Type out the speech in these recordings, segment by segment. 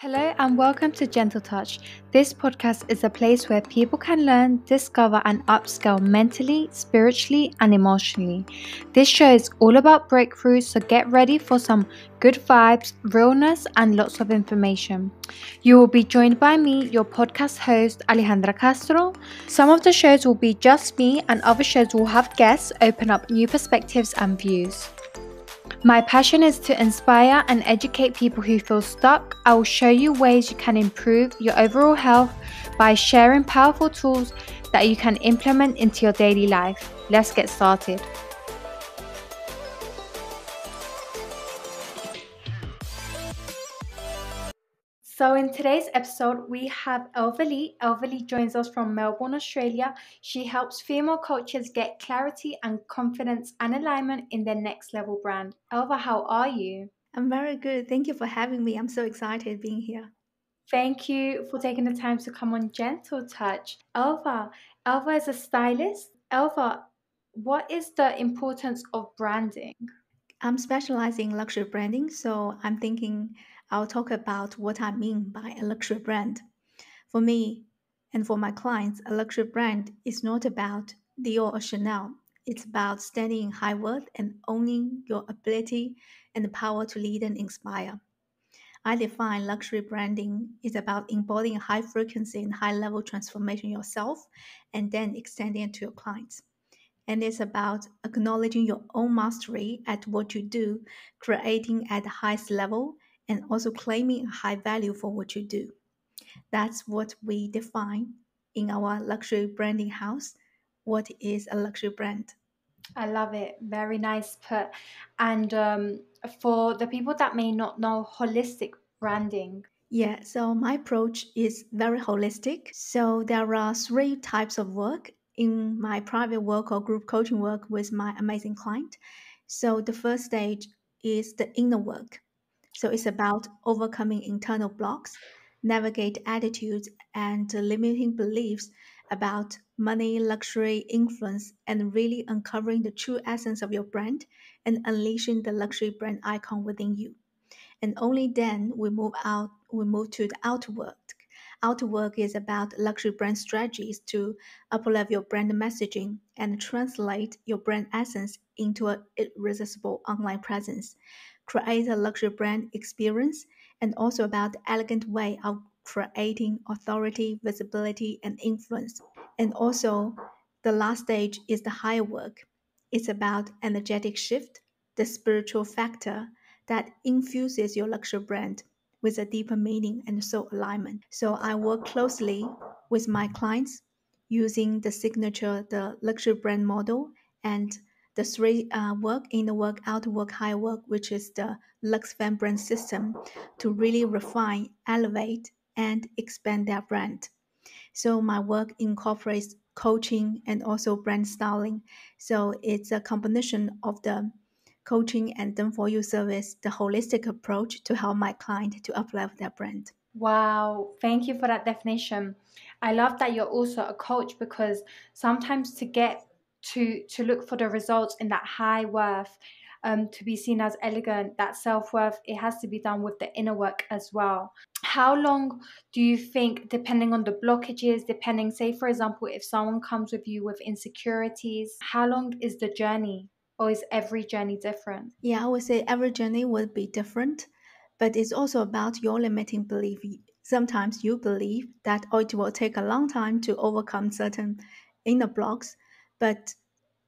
Hello and welcome to Gentle Touch. This podcast is a place where people can learn, discover, and upscale mentally, spiritually, and emotionally. This show is all about breakthroughs, so get ready for some good vibes, realness, and lots of information. You will be joined by me, your podcast host, Alejandra Castro. Some of the shows will be just me, and other shows will have guests open up new perspectives and views. My passion is to inspire and educate people who feel stuck. I will show you ways you can improve your overall health by sharing powerful tools that you can implement into your daily life. Let's get started. So, in today's episode, we have Elva Li. Elva Li joins us from Melbourne, Australia. She helps female coaches get clarity and confidence and alignment in their next level brand. Elva, how are you? I'm very good. Thank you for having me. I'm so excited being here. Thank you for taking the time to come on Gentle Touch. Elva, Elva is a stylist. Elva, what is the importance of branding? I'm specializing in luxury branding, so I'm thinking I'll talk about what I mean by a luxury brand. For me and for my clients, a luxury brand is not about Dior or Chanel. It's about standing in high worth and owning your ability and the power to lead and inspire. I define luxury branding is about embodying high frequency and high level transformation yourself and then extending it to your clients and it's about acknowledging your own mastery at what you do, creating at the highest level, and also claiming a high value for what you do. That's what we define in our luxury branding house. What is a luxury brand? I love it. Very nice put. And um, for the people that may not know holistic branding, yeah, so my approach is very holistic. So there are three types of work in my private work or group coaching work with my amazing client. So the first stage is the inner work. So it's about overcoming internal blocks, navigate attitudes and limiting beliefs about money, luxury, influence, and really uncovering the true essence of your brand and unleashing the luxury brand icon within you. And only then we move out, we move to the outer work Outer work is about luxury brand strategies to uplevel your brand messaging and translate your brand essence into an irresistible online presence. Create a luxury brand experience and also about the elegant way of creating authority, visibility, and influence. And also, the last stage is the higher work. It's about energetic shift, the spiritual factor that infuses your luxury brand with a deeper meaning and soul alignment. So I work closely with my clients using the signature, the luxury brand model, and the three uh, work, the work, out work, higher work, which is the Lux Fan brand system, to really refine, elevate, and expand their brand. So my work incorporates coaching and also brand styling. So it's a combination of the coaching and done for you service, the holistic approach to help my client to uplevel their brand. Wow, thank you for that definition. I love that you're also a coach because sometimes to get to to look for the results in that high worth, um, to be seen as elegant, that self worth, it has to be done with the inner work as well. How long do you think, depending on the blockages, depending, say, for example, if someone comes with you with insecurities, how long is the journey? or is every journey different? Yeah, I would say every journey will be different, but it's also about your limiting belief. Sometimes you believe that oh, it will take a long time to overcome certain inner blocks, but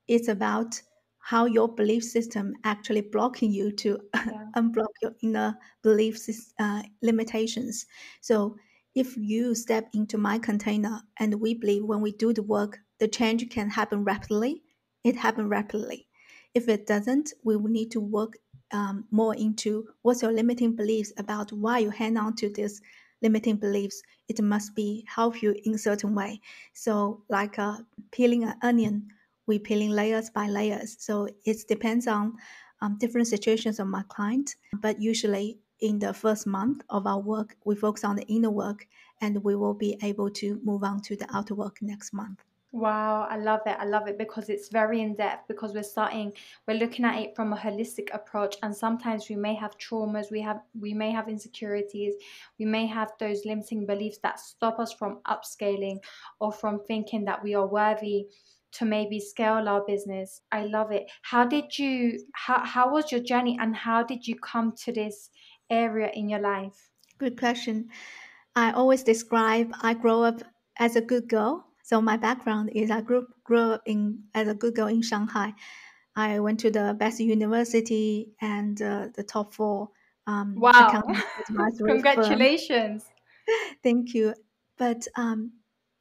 it's about how your belief system actually blocking you to yeah. unblock your inner belief uh, limitations. So if you step into my container and we believe when we do the work, the change can happen rapidly, it happen rapidly. If it doesn't, we will need to work um, more into what's your limiting beliefs about why you hang on to these limiting beliefs. It must be help you in a certain way. So like uh, peeling an onion, we peeling layers by layers. So it depends on um, different situations of my client. But usually in the first month of our work, we focus on the inner work and we will be able to move on to the outer work next month. Wow, I love it. I love it because it's very in depth because we're starting we're looking at it from a holistic approach and sometimes we may have traumas, we have we may have insecurities, we may have those limiting beliefs that stop us from upscaling or from thinking that we are worthy to maybe scale our business. I love it. How did you how how was your journey and how did you come to this area in your life? Good question. I always describe I grow up as a good girl so my background is I grew, grew up in as a good girl in Shanghai. I went to the best university and uh, the top four. Um, wow! Congratulations. Thank you. But um,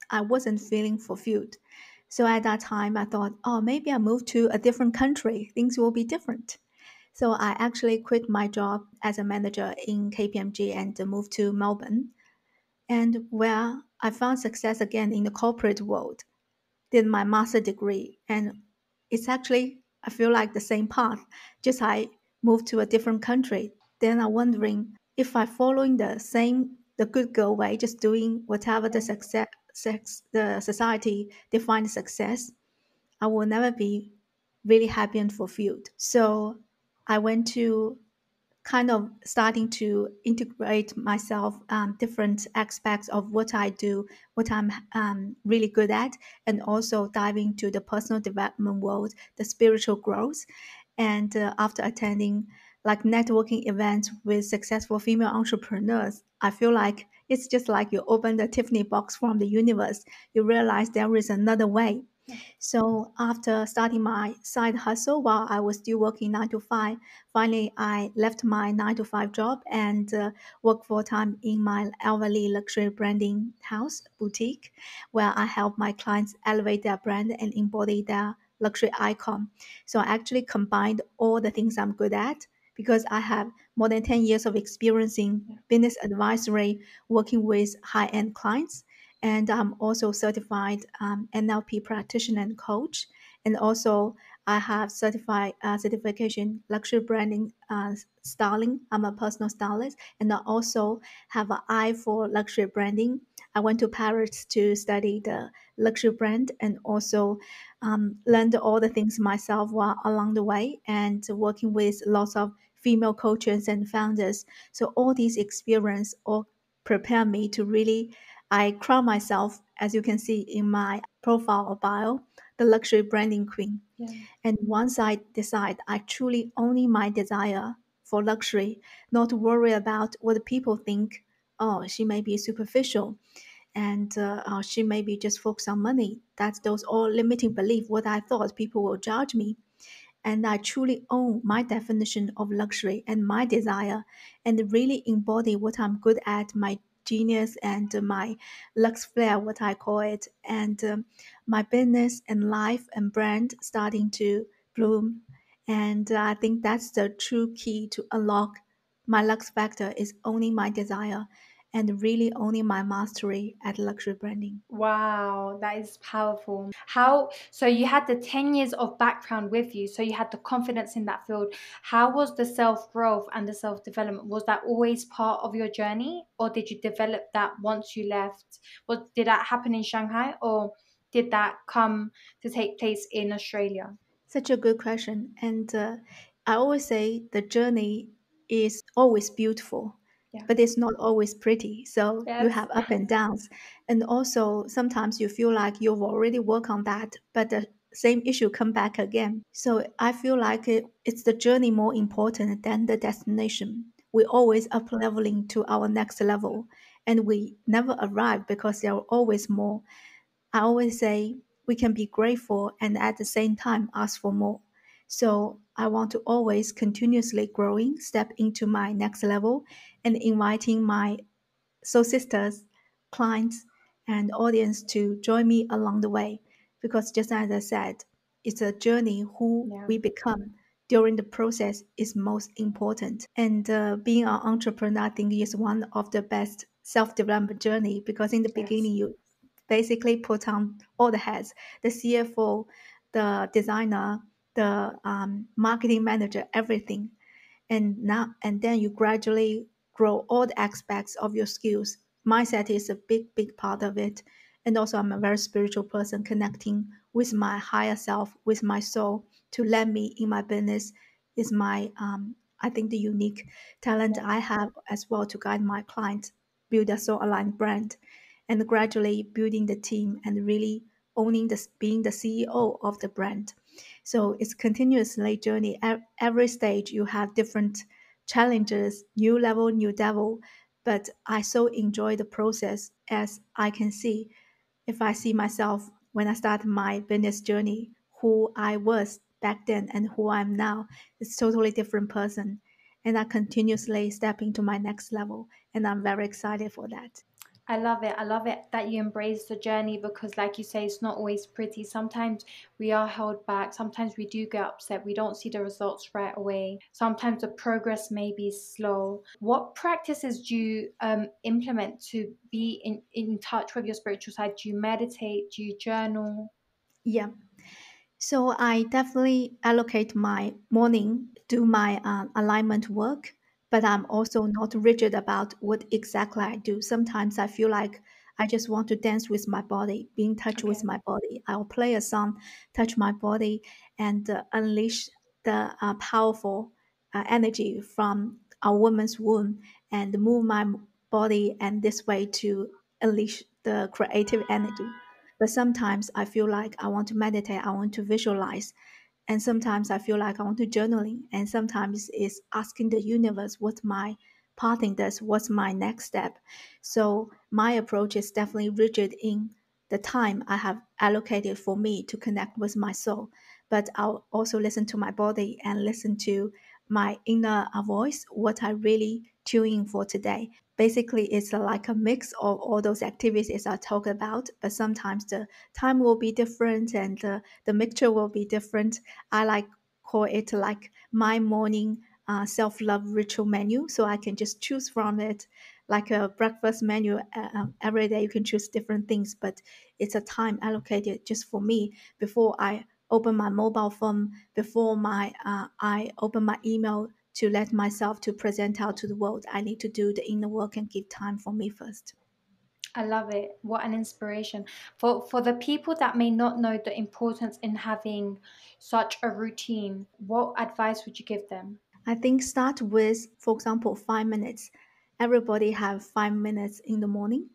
I wasn't feeling fulfilled. So at that time, I thought, oh, maybe I move to a different country. Things will be different. So I actually quit my job as a manager in KPMG and moved to Melbourne and where I found success again in the corporate world. Did my master degree, and it's actually I feel like the same path. Just I moved to a different country. Then I'm wondering if I following the same the good girl way, just doing whatever the success, sex, the society define success, I will never be really happy and fulfilled. So I went to kind of starting to integrate myself um, different aspects of what I do, what I'm um, really good at, and also diving to the personal development world, the spiritual growth. And uh, after attending like networking events with successful female entrepreneurs, I feel like it's just like you open the Tiffany box from the universe. You realize there is another way so after starting my side hustle while I was still working nine to five, finally I left my nine to five job and uh, worked full time in my Elvali luxury branding house boutique, where I help my clients elevate their brand and embody their luxury icon. So I actually combined all the things I'm good at because I have more than 10 years of experience in business advisory, working with high end clients and I'm also certified um, NLP practitioner and coach. And also, I have certified uh, certification luxury branding uh, styling. I'm a personal stylist, and I also have an eye for luxury branding. I went to Paris to study the luxury brand and also um, learned all the things myself while along the way and working with lots of female coaches and founders. So all these experience all prepare me to really I crown myself, as you can see in my profile or bio, the luxury branding queen. Yeah. And once I decide I truly own my desire for luxury, not to worry about what people think. Oh, she may be superficial, and uh, uh, she may be just focused on money. That's those all limiting belief. What I thought people will judge me, and I truly own my definition of luxury and my desire, and really embody what I'm good at, my genius and my lux flare, what I call it, and um, my business and life and brand starting to bloom. And I think that's the true key to unlock my lux factor is owning my desire and really owning my mastery at luxury branding. Wow, that is powerful. How so you had the 10 years of background with you, so you had the confidence in that field. How was the self-growth and the self-development? Was that always part of your journey or did you develop that once you left? Was did that happen in Shanghai or did that come to take place in Australia? Such a good question. And uh, I always say the journey is always beautiful yeah. but it's not always pretty. So yes. you have up and downs. And also sometimes you feel like you've already worked on that, but the same issue come back again. So I feel like it, it's the journey more important than the destination. We always up leveling to our next level and we never arrive because there are always more. I always say we can be grateful and at the same time ask for more. So I want to always continuously growing, step into my next level and inviting my soul sisters, clients, and audience to join me along the way. Because just as I said, it's a journey who yeah. we become during the process is most important. And uh, being an entrepreneur, I think, is one of the best self-development journey because in the yes. beginning you basically put on all the hats, the CFO, the designer, the um, marketing manager, everything. And now and then you gradually grow all the aspects of your skills. Mindset is a big, big part of it. And also, I'm a very spiritual person, connecting with my higher self, with my soul to let me in my business is my, um, I think, the unique talent I have as well to guide my clients build a soul aligned brand and gradually building the team and really owning the being the CEO of the brand. So it's continuously journey. Every stage you have different challenges, new level, new devil. But I so enjoy the process as I can see. If I see myself when I start my business journey, who I was back then and who I am now, it's totally different person. And I continuously step into my next level. And I'm very excited for that. I love it. I love it that you embrace the journey because, like you say, it's not always pretty. Sometimes we are held back. Sometimes we do get upset. We don't see the results right away. Sometimes the progress may be slow. What practices do you um, implement to be in, in touch with your spiritual side? Do you meditate? Do you journal? Yeah. So I definitely allocate my morning, do my uh, alignment work but I'm also not rigid about what exactly I do. Sometimes I feel like I just want to dance with my body, be in touch okay. with my body. I'll play a song, touch my body, and uh, unleash the uh, powerful uh, energy from a woman's womb and move my body and this way to unleash the creative energy. But sometimes I feel like I want to meditate, I want to visualize and sometimes I feel like I want to journaling, and sometimes it's asking the universe what my pathing does, what's my next step. So my approach is definitely rigid in the time I have allocated for me to connect with my soul. But I'll also listen to my body and listen to my inner voice, what I really tune in for today. Basically, it's like a mix of all those activities I talk about, but sometimes the time will be different and the, the mixture will be different. I like call it like my morning uh, self love ritual menu, so I can just choose from it like a breakfast menu uh, um, every day you can choose different things but it's a time allocated just for me before i open my mobile phone before my uh, i open my email to let myself to present out to the world i need to do the inner work and give time for me first I love it. What an inspiration. For for the people that may not know the importance in having such a routine, what advice would you give them? I think start with for example 5 minutes. Everybody have 5 minutes in the morning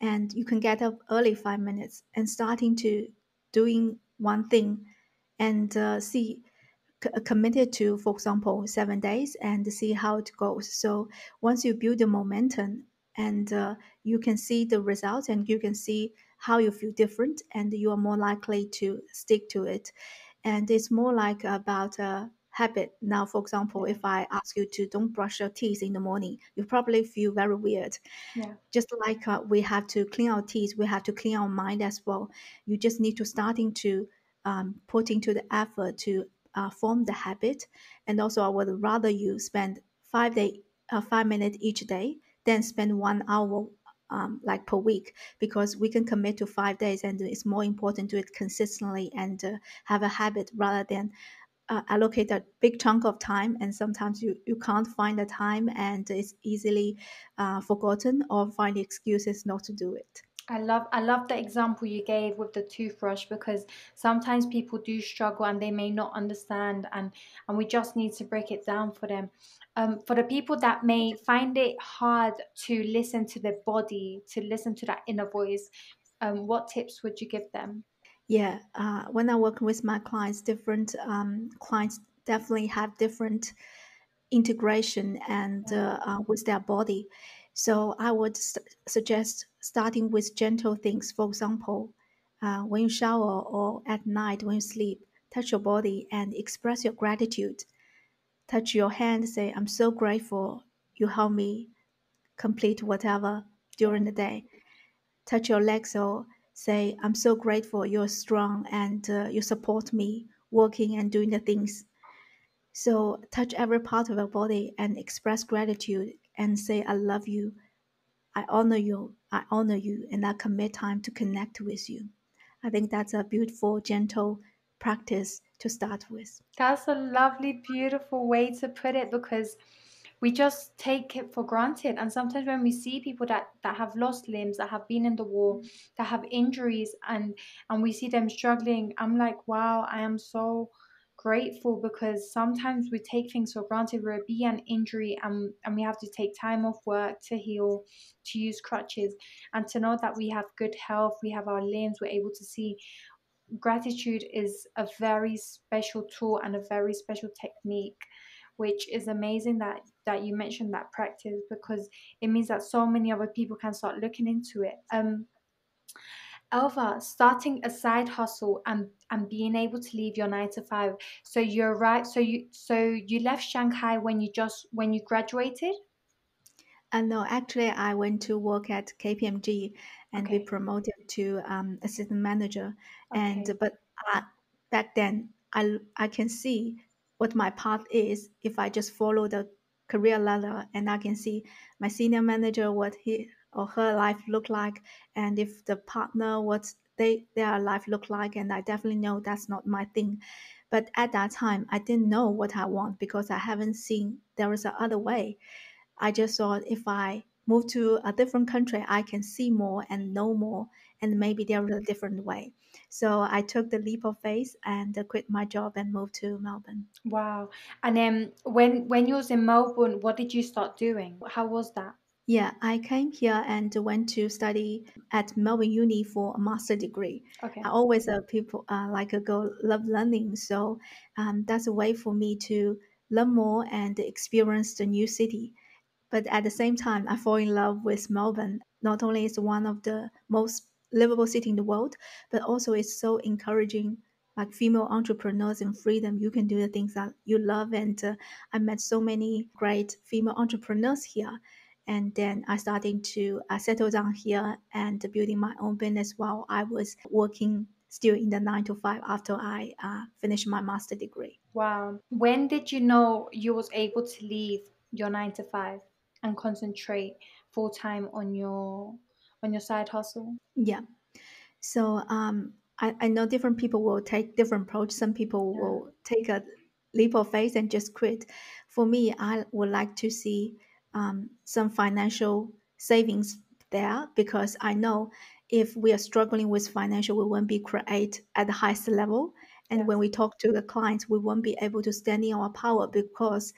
and you can get up early 5 minutes and starting to doing one thing and uh, see committed to, for example, seven days and see how it goes. So once you build the momentum and uh, you can see the results and you can see how you feel different and you are more likely to stick to it. And it's more like about a habit. Now, for example, if I ask you to don't brush your teeth in the morning, you probably feel very weird. Yeah. Just like uh, we have to clean our teeth, we have to clean our mind as well. You just need to starting to um, put into the effort to uh, form the habit. And also, I would rather you spend five day, uh, five minutes each day than spend one hour um, like per week because we can commit to five days and it's more important to do it consistently and uh, have a habit rather than uh, allocate a big chunk of time and sometimes you, you can't find the time and it's easily uh, forgotten or find excuses not to do it I love I love the example you gave with the toothbrush because sometimes people do struggle and they may not understand and and we just need to break it down for them. Um, for the people that may find it hard to listen to their body, to listen to that inner voice, um, what tips would you give them? Yeah, uh, when I work with my clients, different um, clients definitely have different integration and uh, uh, with their body. So I would st- suggest starting with gentle things. For example, uh, when you shower or at night when you sleep, touch your body and express your gratitude. Touch your hand, say, I'm so grateful you help me complete whatever during the day. Touch your legs or say, I'm so grateful you're strong and uh, you support me working and doing the things. So touch every part of your body and express gratitude and say, I love you I honor you, I honor you, and I commit time to connect with you. I think that's a beautiful, gentle practice to start with. That's a lovely, beautiful way to put it because we just take it for granted. And sometimes when we see people that that have lost limbs that have been in the war that have injuries and and we see them struggling i'm like wow i am so grateful because sometimes we take things for granted. Where it be an injury and, and we have to take time off work to heal to use crutches and to know that we have good health we have our limbs we're able to see. Gratitude is a very special tool and a very special technique which is amazing that that you mentioned that practice because it means that so many other people can start looking into it um Elva, starting a side hustle and and being able to leave your nine to five. So you're right. So you so you left Shanghai when you just when you graduated. Uh, no, actually, I went to work at KPMG and Okay. be promoted to um, assistant manager. And but uh, back then, I I can see what my path is if I just follow the career ladder, and I can see my senior manager what he or her life look like, and if the partner what they their life look like, and I definitely know that's not my thing. But at that time, I didn't know what I want because I haven't seen there is a other way. I just thought if I move to a different country, I can see more and know more, and maybe there is a different way. So I took the leap of faith and uh, quit my job and moved to Melbourne. Wow. And then when when you was in Melbourne, what did you start doing? How was that? Yeah, I came here and went to study at Melbourne Uni for a master degree. Okay. I always uh, people uh, like a girl love learning, so um, that's a way for me to learn more and experience the new city. But at the same time, I fall in love with Melbourne. Not only is one of the most livable city in the world, but also it's so encouraging, like female entrepreneurs and freedom. You can do the things that you love, and uh, I met so many great female entrepreneurs here. And then I started to uh, settle down here and building my own business while I was working still in the nine to five after I uh, finished my master degree. Wow. When did you know you was able to leave your nine to five and concentrate full time on your on your side hustle? Yeah. So um, I, I know different people will take different approach. Some people Yeah. will take a leap of faith and just quit. For me, I would like to see um, some financial savings there because I know if we are struggling with financial, we won't be create at the highest level. And when we talk to the clients, we won't be able to stand in our power because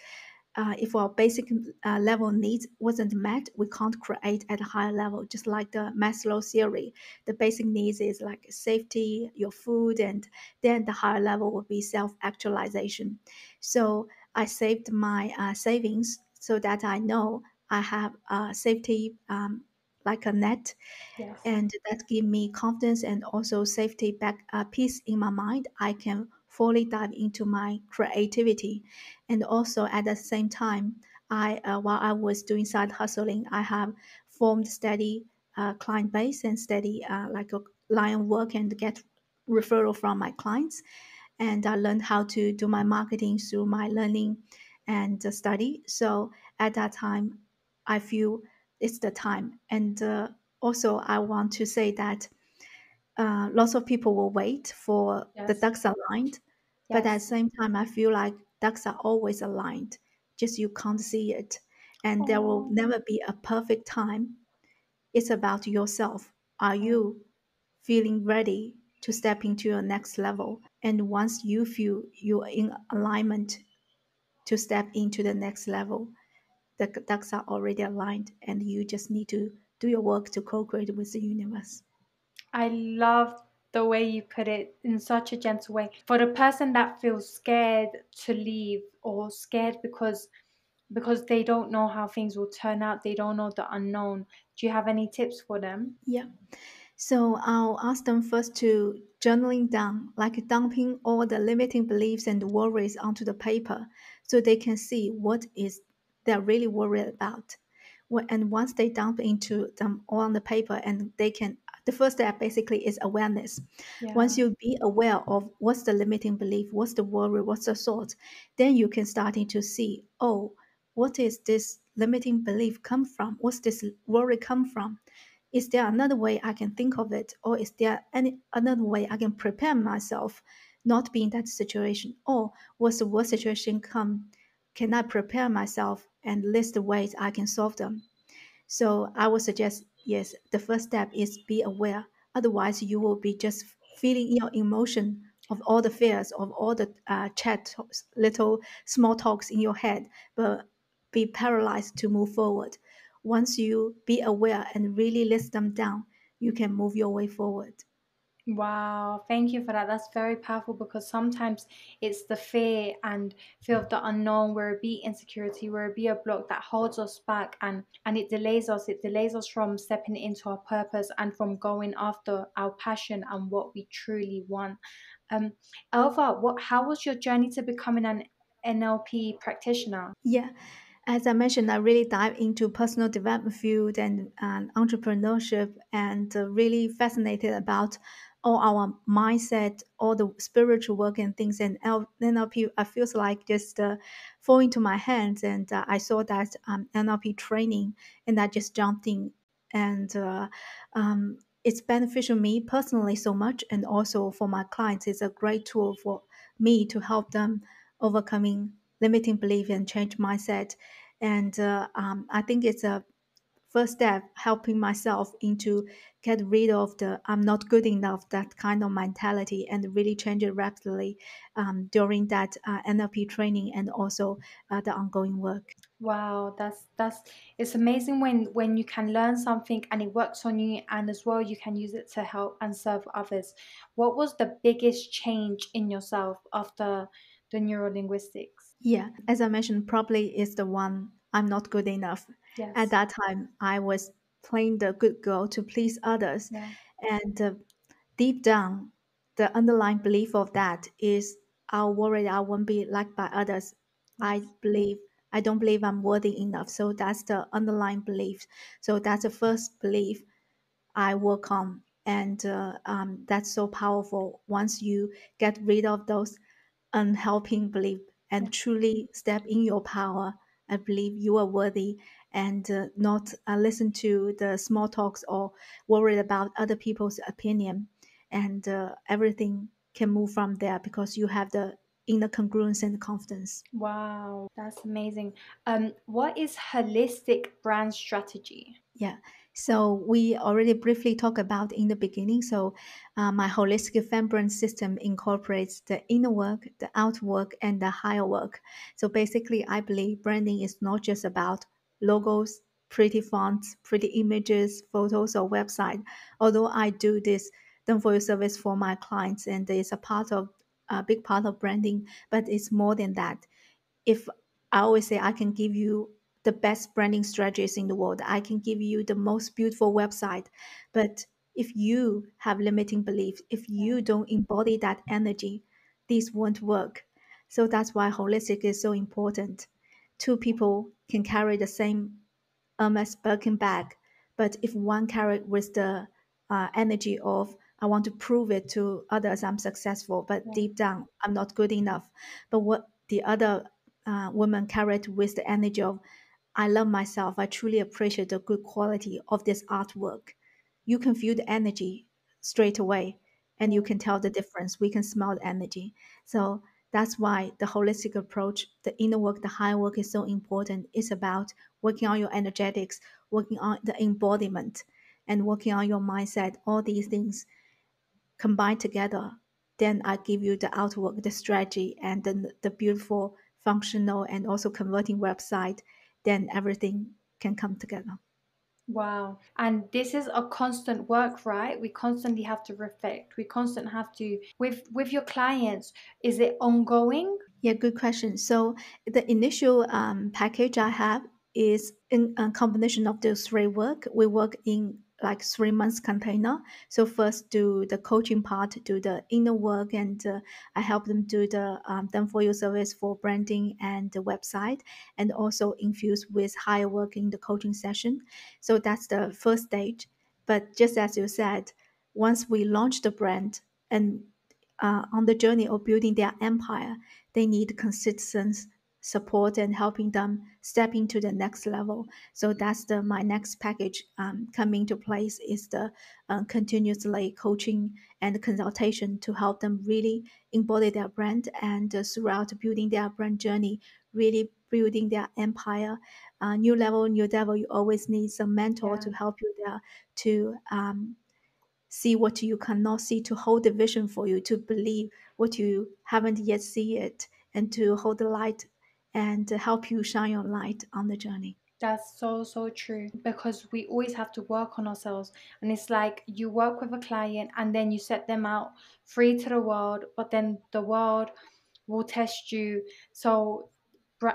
uh, if our basic uh, level needs wasn't met, we can't create at a higher level. Just like the Maslow theory, the basic needs is like safety, your food, and then the higher level would be self-actualization. So I saved my uh, savings so that I know I have a safety um, like a net Yes. and that give me confidence and also safety back uh, peace in my mind i can fully dive into my creativity. And also at the same time i uh, while i was doing side hustling i have formed steady uh, client base and steady uh, like a line work and get referral from my clients. And i learned how to do my marketing through my learning and study. So at that time i feel it's the time. And uh, also i want to say that uh, lots of people will wait for the Yes. ducks aligned but at the Yes. same time i feel like ducks are always aligned just you can't see it. And there will Oh, never be a perfect time. It's about yourself. Are you feeling ready to step into your next level? And once you feel you're in alignment to step into the next level the ducks are already aligned and you just need to do your work to co-create with the universe. I love the way you put it in such a gentle way. For the person that feels scared to leave or scared because because they don't know how things will turn out, they don't know the unknown. Do you have any tips for them? yeah so i'll ask them first to journaling down like dumping all the limiting beliefs and worries onto the paper so they can see what is they're really worried about and once they dump into them all on the paper and they can the first step basically is awareness. Yeah. once you be aware of what's the limiting belief what's the worry what's the thought then you can starting to see oh what is this limiting belief come from? What's this worry come from? Is there another way i can think of it? Or is there any another way i can prepare myself not be in that situation? Or what's the worst situation come? Can i prepare myself and list the ways I can solve them. So I would suggest yes, the first step is be aware. Otherwise, you will be just feeling your emotion of all the fears of all the uh, chat little small talks in your head, but be paralyzed to move forward. Once you be aware and really list them down, you can move your way forward. Wow, thank you for that. That's very powerful because sometimes it's the fear and fear of the unknown, where it be insecurity, where it be a block that holds us back and and it delays us. It delays us from stepping into our purpose and from going after our passion and what we truly want. Um, Elva, what how was your journey to becoming an NLP practitioner? Yeah, as I mentioned, I really dive into personal development field and, and entrepreneurship, and uh, really fascinated about all our mindset, all the spiritual work and things. And NLP, I feels like just uh, fall into my hands. And uh, I saw that um, NLP training, and I just jumped in. And uh, um, it's beneficial me personally so much, and also for my clients. It's a great tool for me to help them overcoming limiting belief and change mindset. And uh, um, I think it's a first step helping myself into get rid of the i'm not good enough that kind of mentality and really change it rapidly um, during that uh, nlp training and also uh, the ongoing work. Wow that's that's it's amazing when when you can learn something and it works on you and as well you can use it to help and serve others. What was the biggest change in yourself after the neurolinguistics? Yeah as i mentioned probably is the one i'm not good enough Yes. At that time, I was playing the good girl to please others. Yeah. And uh, deep down, the underlying belief of that is I'll worry I won't be liked by others. I believe I don't believe I'm worthy enough. So that's the underlying belief. So that's the first belief I work on. And uh, um, that's so powerful. Once you get rid of those unhelping beliefs and truly step in your power, I believe you are worthy and uh, not uh, listen to the small talks or worry about other people's opinion and uh, everything can move from there because you have the inner congruence and confidence wow that's amazing um what is holistic brand strategy yeah so we already briefly talked about in the beginning. So uh, my holistic fan brand system incorporates the inner work, the outer work, and the higher work. So basically, I believe branding is not just about logos, pretty fonts, pretty images, photos, or website. Although I do this done for you service for my clients, and it's a part of a big part of branding, but it's more than that. If I always say I can give you the best branding strategies in the world, I can give you the most beautiful website, but if you have limiting beliefs, if you don't embody that energy, this won't work. So that's why holistic is so important two people can carry the same Hermes Birkin bag, but if one carry with the uh, energy of I want to prove it to others I'm successful, but yeah. deep down I'm not good enough. But what the other uh, woman carried with the energy of I love myself, I truly appreciate the good quality of this artwork. You can feel the energy straight away, and you can tell the difference. We can smell the energy. So that's why the holistic approach, the inner work, the higher work is so important. It's about working on your energetics, working on the embodiment, and working on your mindset. All these things combined together, then I give you the outwork, the strategy, and then the beautiful, functional, and also converting website. Then everything can come together. Wow. And this is a constant work, right? We constantly have to reflect. We constantly have to with with your clients, is it ongoing? Yeah, good question. So the initial um, package I have is in a combination of those three work. We work in like three months container. So first do the coaching part, do the inner work, and uh, I help them do the um, done for you service for branding and the website, and also infuse with higher work in the coaching session. So that's the first stage. But just as you said, once we launch the brand and uh, on the journey of building their empire, they need consistent support and helping them step into the next level. So that's the my next package um, coming to place is the uh, continuously coaching and consultation to help them really embody their brand and uh, throughout building their brand journey, really building their empire. Uh, new level, new devil, you always need some mentor Yeah. to help you there to um, see what you cannot see, to hold the vision for you, to believe what you haven't yet see it, and to hold the light and help you shine your light on the journey. That's so, so true because we always have to work on ourselves. And it's like you work with a client and then you set them out free to the world, but then the world will test you. So,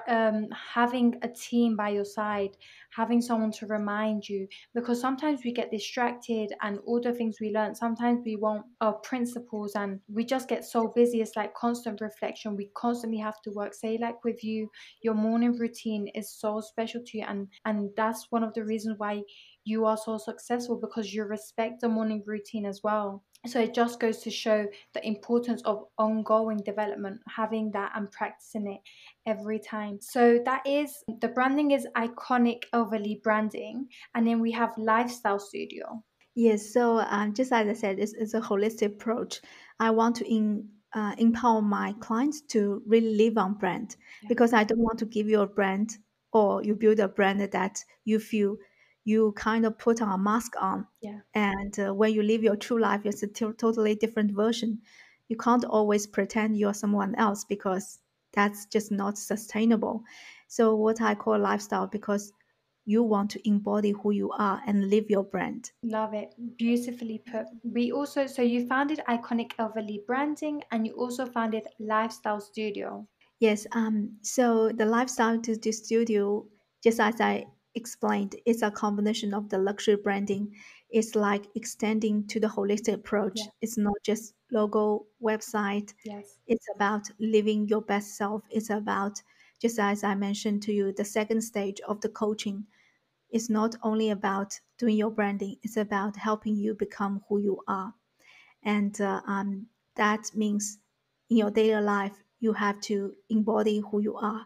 um, having a team by your side, having someone to remind you, because sometimes we get distracted and all the things we learn, sometimes we won't our principles and we just get so busy. It's like constant reflection. We constantly have to work. Say, like with you, your morning routine is so special to you and and that's one of the reasons why you are so successful because you respect the morning routine as well so it just goes to show the importance of ongoing development having that and practicing it every time so that is the branding is iconic Elvali branding and then we have lifestyle studio Yes, so um, just as I said, it's, it's a holistic approach. I want to in, uh, empower my clients to really live on brand Yeah. because I don't want to give you a brand or you build a brand that you feel you kind of put on a mask on. Yeah. And uh, when you live your true life, it's a t- totally different version. You can't always pretend you're someone else because that's just not sustainable. So, what I call lifestyle because you want to embody who you are and live your brand. Love it. Beautifully put. We also, so you founded Iconic Elvali Branding and you also founded Lifestyle Studio. Yes, um, so the lifestyle studio, just as I explained, it's a combination of the luxury branding. It's like extending to the holistic approach. Yeah. It's not just logo, website. Yes. It's about living your best self. It's about, just as I mentioned to you, the second stage of the coaching. It's not only about doing your branding. It's about helping you become who you are, and uh, um, that means in your daily life you have to embody who you are.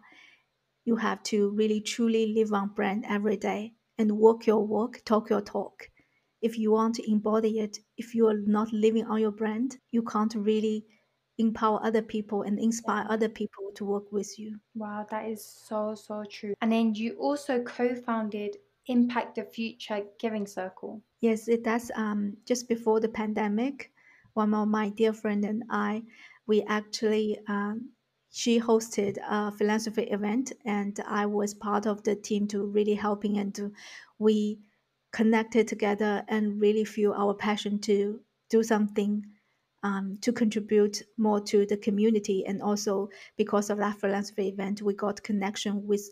You have to really truly live on brand every day and walk your walk, talk your talk. If you want to embody it, if you are not living on your brand, you can't really empower other people and inspire other people to work with you. Wow, that is so, so true. And then you also co founded Impact the Future Giving Circle. Yes, it does. Um, just before the pandemic, one of my dear friend and I, we actually um, she hosted a philanthropy event, and I was part of the team to really helping and to, we connected together and really feel our passion to do something um, to contribute more to the community, and also because of that philanthropy event, we got connection with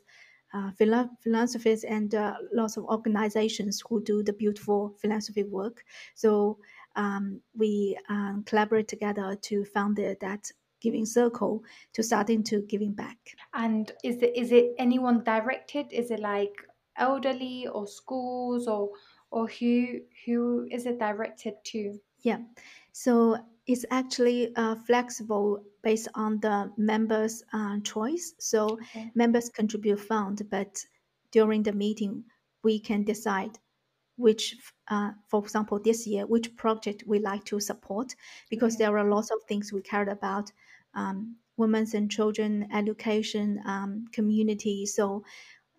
uh, phila- philanthropists and uh, lots of organizations who do the beautiful philanthropy work. So um, we um, collaborate together to found that giving circle to starting to giving back. And is it is it anyone directed? Is it like elderly or schools or or who who is it directed to? Yeah, so it's actually uh, flexible based on the members' uh, choice. So Okay. members contribute fund, but during the meeting we can decide which, uh, for example, this year, which project we like to support, because Okay. there are lots of things we cared about, um, women's and children education, um, community. So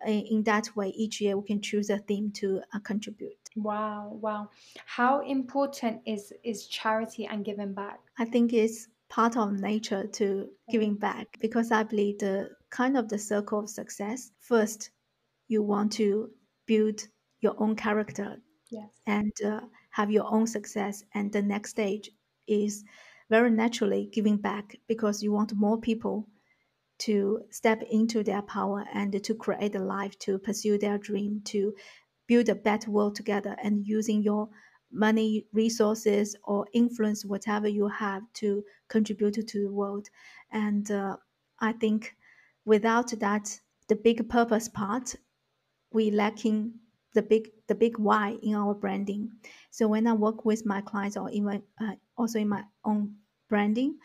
in that way, each year we can choose a theme to uh, contribute. Wow, wow. How important is is charity and giving back? I think it's part of nature to giving back because I believe the kind of the circle of success. First, you want to build your own character Yes. and uh, have your own success. And the next stage is very naturally giving back because you want more people to step into their power and to create a life to pursue their dream to build a better world together and using your money resources or influence whatever you have to contribute to the world. And uh, i think without that the big purpose part we lacking the big the big why in our branding. So when i work with my clients or even uh, also in my own branding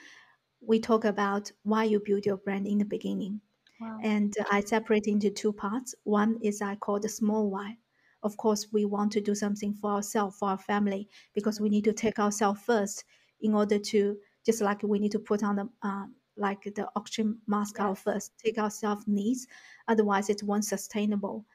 we talk about why you build your brand in the beginning Wow. and I separate into two parts. One is I call the small why. Of course, we want to do something for ourselves, for our family, because we need to take ourselves first in order to, just like we need to put on the uh, like the oxygen mask out first, take our self needs. Otherwise, it won't sustainable.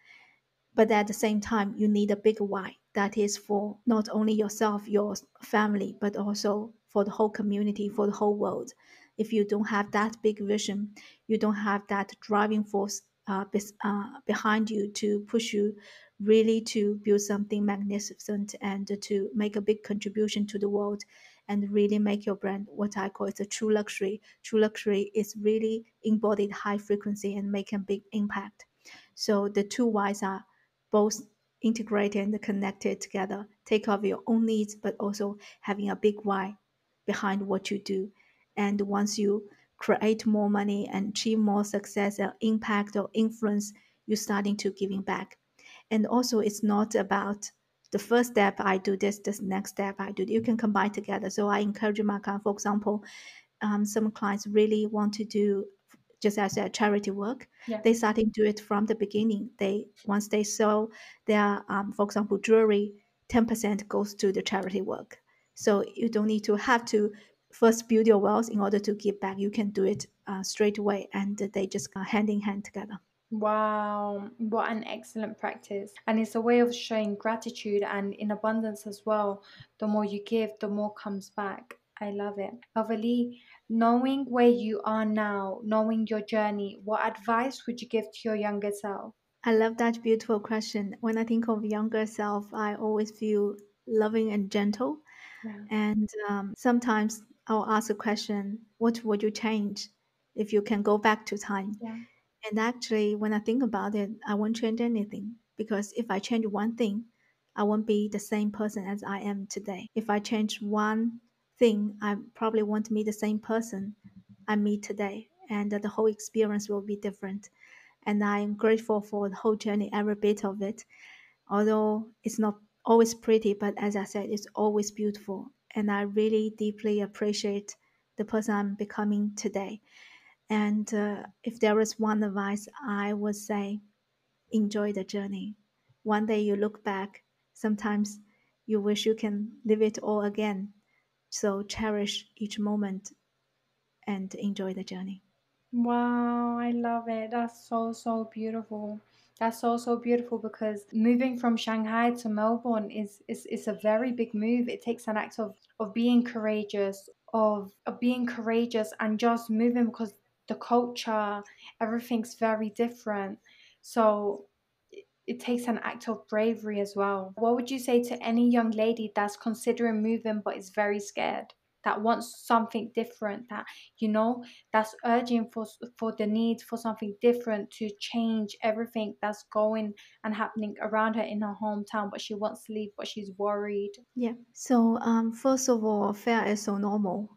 But at the same time, you need a big why that is for not only yourself, your family, but also for the whole community, for the whole world. If you don't have that big vision, you don't have that driving force uh, uh, behind you to push you really to build something magnificent and to make a big contribution to the world and really make your brand what I call it's a true luxury. True luxury is really embodied high frequency and make a big impact. So the two whys are both integrated and connected together. Take care of your own needs, but also having a big why behind what you do. And once you create more money and achieve more success or impact or influence, you're starting to giving back. And also, it's not about the first step I do this, this next step I do. You can combine together. So I encourage my client, for example, um, some clients really want to do just as a charity work. Yeah. They starting to do it from the beginning. They once they sell their, um, for example, jewelry, ten percent goes to the charity work. So you don't need to have to first build your wealth in order to give back. You can do it uh, straight away, and they just go hand in hand together. Wow, what an excellent practice. And it's a way of showing gratitude and in abundance as well. The more you give, the more comes back. I love it. Elva Li, knowing where you are now, knowing your journey, what advice would you give to your younger self? I love that beautiful question. When I think of younger self, I always feel loving and gentle. And um, sometimes I'll ask a question, what would you change if you can go back to time? Yeah. And actually, when I think about it, I won't change anything because if I change one thing, I won't be the same person as I am today. If I change one thing, I probably won't meet the same person I meet today, and the whole experience will be different. And I'm grateful for the whole journey, every bit of it. Although it's not always pretty, but as I said, it's always beautiful. And I really deeply appreciate the person I'm becoming today. And uh, if there is one advice, I would say enjoy the journey. One day you look back, sometimes you wish you can live it all again. So cherish each moment and enjoy the journey. Wow, I love it. That's so, so beautiful. That's so, so beautiful because moving from Shanghai to Melbourne is, is, is a very big move. It takes an act of, of being courageous, of, of being courageous and just moving because the culture, everything's very different. So it, it takes an act of bravery as well. What would you say to any young lady that's considering moving but is very scared? That wants something different that you know that's urging for for the need for something different to change everything that's going and happening around her in her hometown but she wants to leave but she's worried Yeah. So um, first of all, fear is so normal,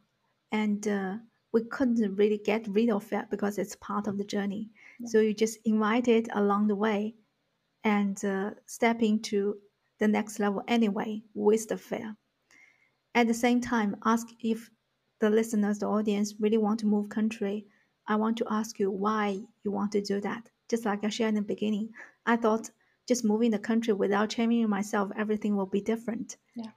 and uh, we couldn't really get rid of fear because it's part of the journey. So you just invite it along the way, and uh, step into the next level anyway with the fear. At the same time, ask if the listeners, the audience really want to move country. I want to ask you why you want to do that. Just like I shared in the beginning, I thought just moving the country without changing myself, everything will be different. yeah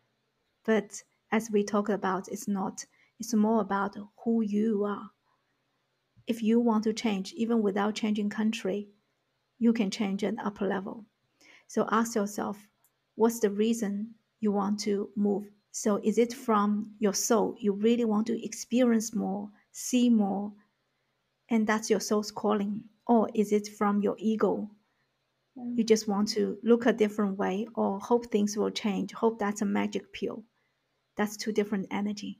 But as we talked about, it's not. It's more about who you are. If you want to change, even without changing country, you can change at an upper level. So ask yourself, what's the reason you want to move? So is it from your soul? You really want to experience more, see more, and that's your soul's calling? Or is it from your ego? You just want to look a different way or hope things will change, hope that's a magic pill. That's two different energy.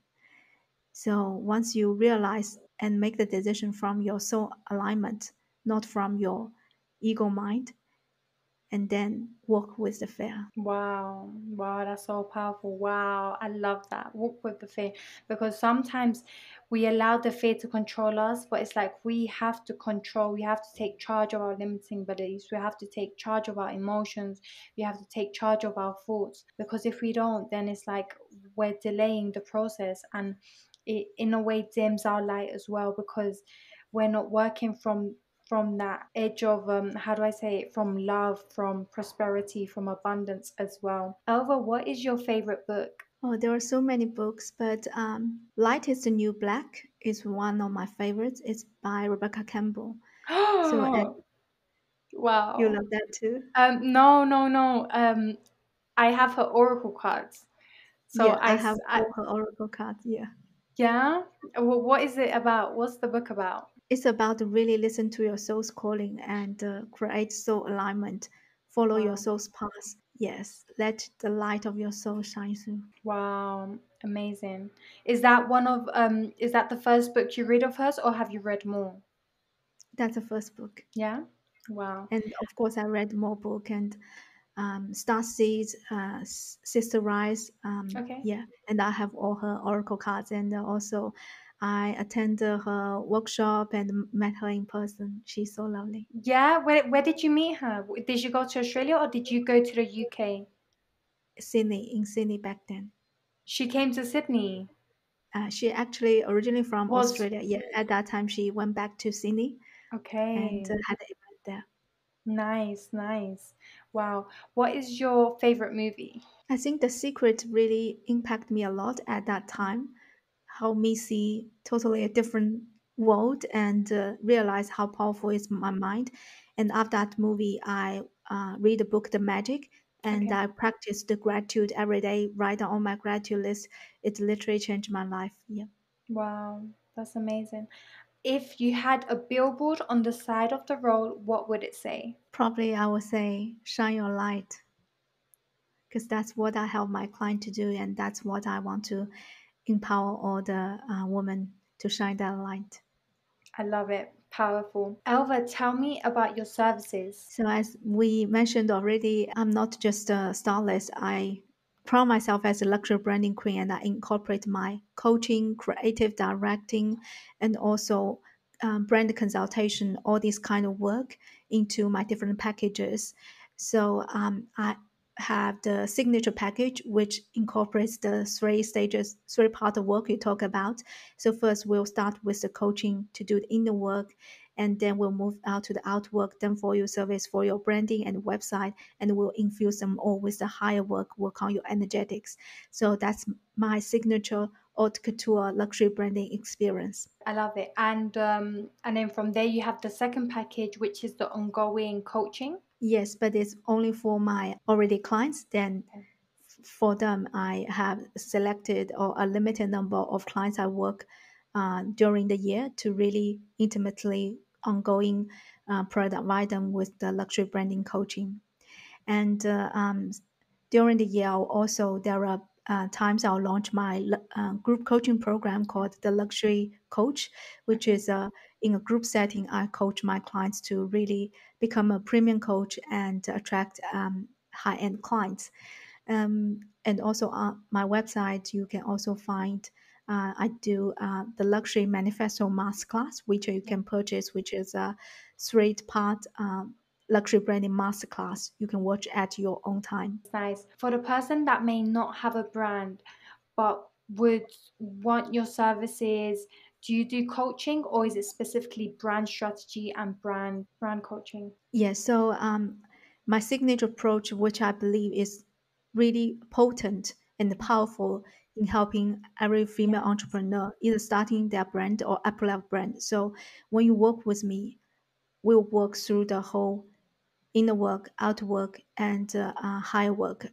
So once you realize and make the decision from your soul alignment, not from your ego mind, and then work with the fear. Wow, wow, that's so powerful. Wow, I love that. Walk with the fear because sometimes we allow the fear to control us, but it's like we have to control, we have to take charge of our limiting beliefs, we have to take charge of our emotions, we have to take charge of our thoughts. Because if we don't, then it's like we're delaying the process. And it in a way dims our light as well because we're not working from from that edge of um how do I say it from love, from prosperity, from abundance as well. Elva, what is your favorite book? Oh, there are so many books, but um, Light is the New Black is one of my favorites. It's by Rebecca Campbell. so and wow. you love that too? Um, no, no, no. Um, I have her oracle cards. So yeah, I, I, have I, her oracle cards. Yeah. yeah. Well, what is it about? What's the book about? It's about to really listen to your soul's calling and uh, create soul alignment. Follow Wow. your soul's path. Yes, let the light of your soul shine through. Wow, amazing. Is that one of um? Is that the first book you read of hers, or have you read more? That's the first book. Yeah. Wow. And of course, I read more book and um, Star Seeds, uh, Sister Rise. Um, Okay. Yeah, and I have all her oracle cards, and also I attended her workshop and met her in person. She's so lovely. Yeah. Where Where did you meet her? Did you go to Australia or did you go to the UK? Sydney in Sydney back then. She came to Sydney. Uh, she actually originally from Was- Australia. Yeah, at that time she went back to Sydney Okay. and uh, had an event there. Nice, nice. Wow. What is your favorite movie? I think The Secret really impacted me a lot at that time. How me see totally a different world and uh, realize how powerful is my mind. And after that movie, I uh, read the book The Magic, and Okay. I practice the gratitude every day. Write down on my gratitude list. It literally changed my life. Yeah. Wow, that's amazing. If you had a billboard on the side of the road, what would it say? Probably I would say shine your light because that's what I help my client to do, and that's what I want to empower all the uh, women to shine that light. I love it. Powerful. Elva, tell me about your services. So as we mentioned already, I'm not just a stylist. I proud myself as a luxury branding queen, and I incorporate my coaching, creative directing, and also um, brand consultation, all this kind of work into my different packages. So um, I have the signature package, which incorporates the three stages, three part of work you talk about. So first, we'll start with the coaching to do the inner work, and then we'll move out to the outwork, then for your service for your branding and website, and we'll infuse them all with the higher work, work on your energetics. So that's my signature haute couture luxury branding experience. I love it. And um, and then from there you have the second package, which is the ongoing coaching. Yes, but it's only for my already clients. Then for them, I have selected or a limited number of clients I work uh, during the year to really intimately ongoing uh, provide them with the luxury branding coaching. And uh, um, during the year, I'll also there are uh, times I'll launch my uh, group coaching program called the Luxury Coach, which is uh, in a group setting. I coach my clients to really become a premium coach and attract um, high end clients. Um, and also on my website, you can also find. Uh, I do uh, the luxury manifesto masterclass, which you can purchase, which is a three-part um, luxury branding masterclass. You can watch at your own time. Nice. For the person that may not have a brand but would want your services, do you do coaching or is it specifically brand strategy and brand brand coaching? Yeah, so um, my signature approach, which I believe is really potent and powerful in helping every female entrepreneur either starting their brand or upper level brand. So when you work with me, we'll work through the whole inner work, outer work, and uh, uh, higher work.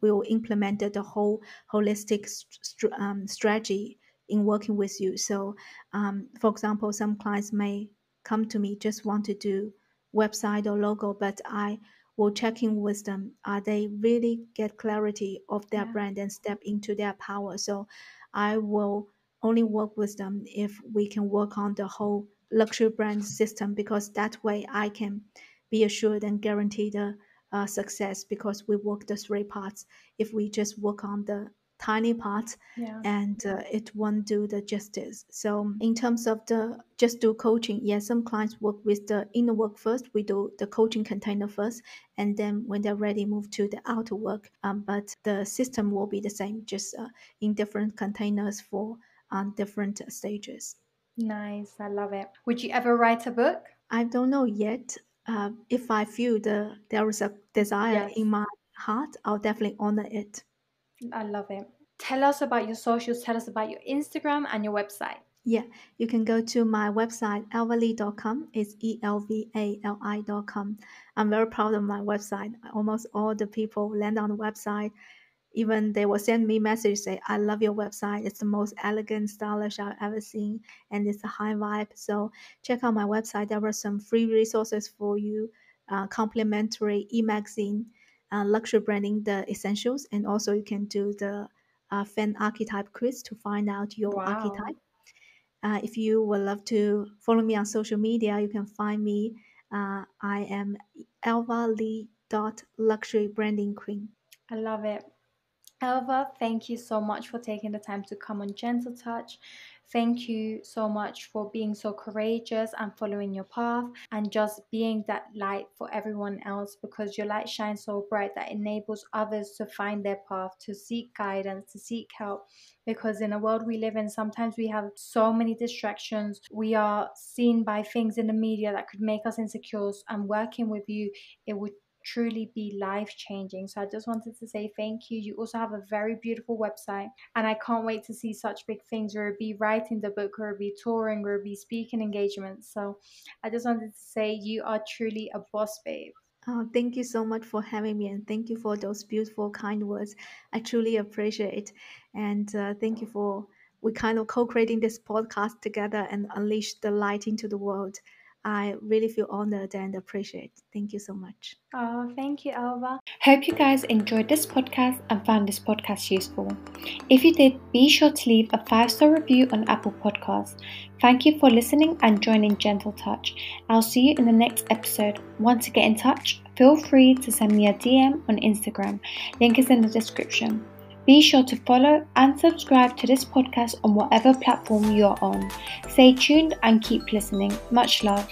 We will implement the whole holistic st- st- um, strategy in working with you. So, um, for example, some clients may come to me just want to do website or logo, but I will check in with them. Are they really get clarity of their Yeah. brand and step into their power? So, I will only work with them if we can work on the whole luxury brand system because that way I can be assured and guarantee the uh, success because we work the three parts. If we just work on the tiny parts Yeah. and uh, it won't do the justice. So in terms of the just do coaching, yes, some clients work with the inner work first. We do the coaching container first, and then when they're ready, move to the outer work. Um, but the system will be the same, just uh, in different containers for um, different stages. Nice. I love it. Would you ever write a book? I don't know yet. Uh, if I feel the there is a desire Yes. in my heart, I'll definitely honor it. I love it. Tell us about your socials, tell us about your Instagram and your website. Yeah, you can go to my website, elvali.com. It's E L V A L I.com. I'm very proud of my website. Almost all the people land on the website. Even they will send me message say, I love your website. It's the most elegant, stylish I've ever seen, and it's a high vibe. So check out my website. There are some free resources for you, uh, complimentary e-magazine, uh, luxury branding, the essentials, and also you can do the uh, fan archetype quiz to find out your Wow. archetype. Uh, if you would love to follow me on social media, you can find me. Uh, I am Elva Li dot luxury branding queen. I love it. Elva, thank you so much for taking the time to come on Gentle Touch. Thank you so much for being so courageous and following your path and just being that light for everyone else because your light shines so bright that enables others to find their path, to seek guidance, to seek help. Because in the world we live in, sometimes we have so many distractions. We are seen by things in the media that could make us insecure. And working with you, it would truly be life changing. So I just wanted to say thank you. You also have a very beautiful website, and I can't wait to see such big things or be writing the book or be touring or be speaking engagements. So I just wanted to say you are truly a boss babe. Oh, thank you so much for having me, and thank you for those beautiful, kind words. I truly appreciate it, and uh, thank you for we kind of co-creating this podcast together and unleash the light into the world. I really feel honored and appreciate. Thank you so much. Oh, thank you, Elva. Hope you guys enjoyed this podcast and found this podcast useful. If you did, be sure to leave a five star review on Apple Podcasts. Thank you for listening and joining Gentle Touch. I'll see you in the next episode. Want to get in touch? Feel free to send me a DM on Instagram. Link is in the description. Be sure to follow and subscribe to this podcast on whatever platform you're on. Stay tuned and keep listening. Much love.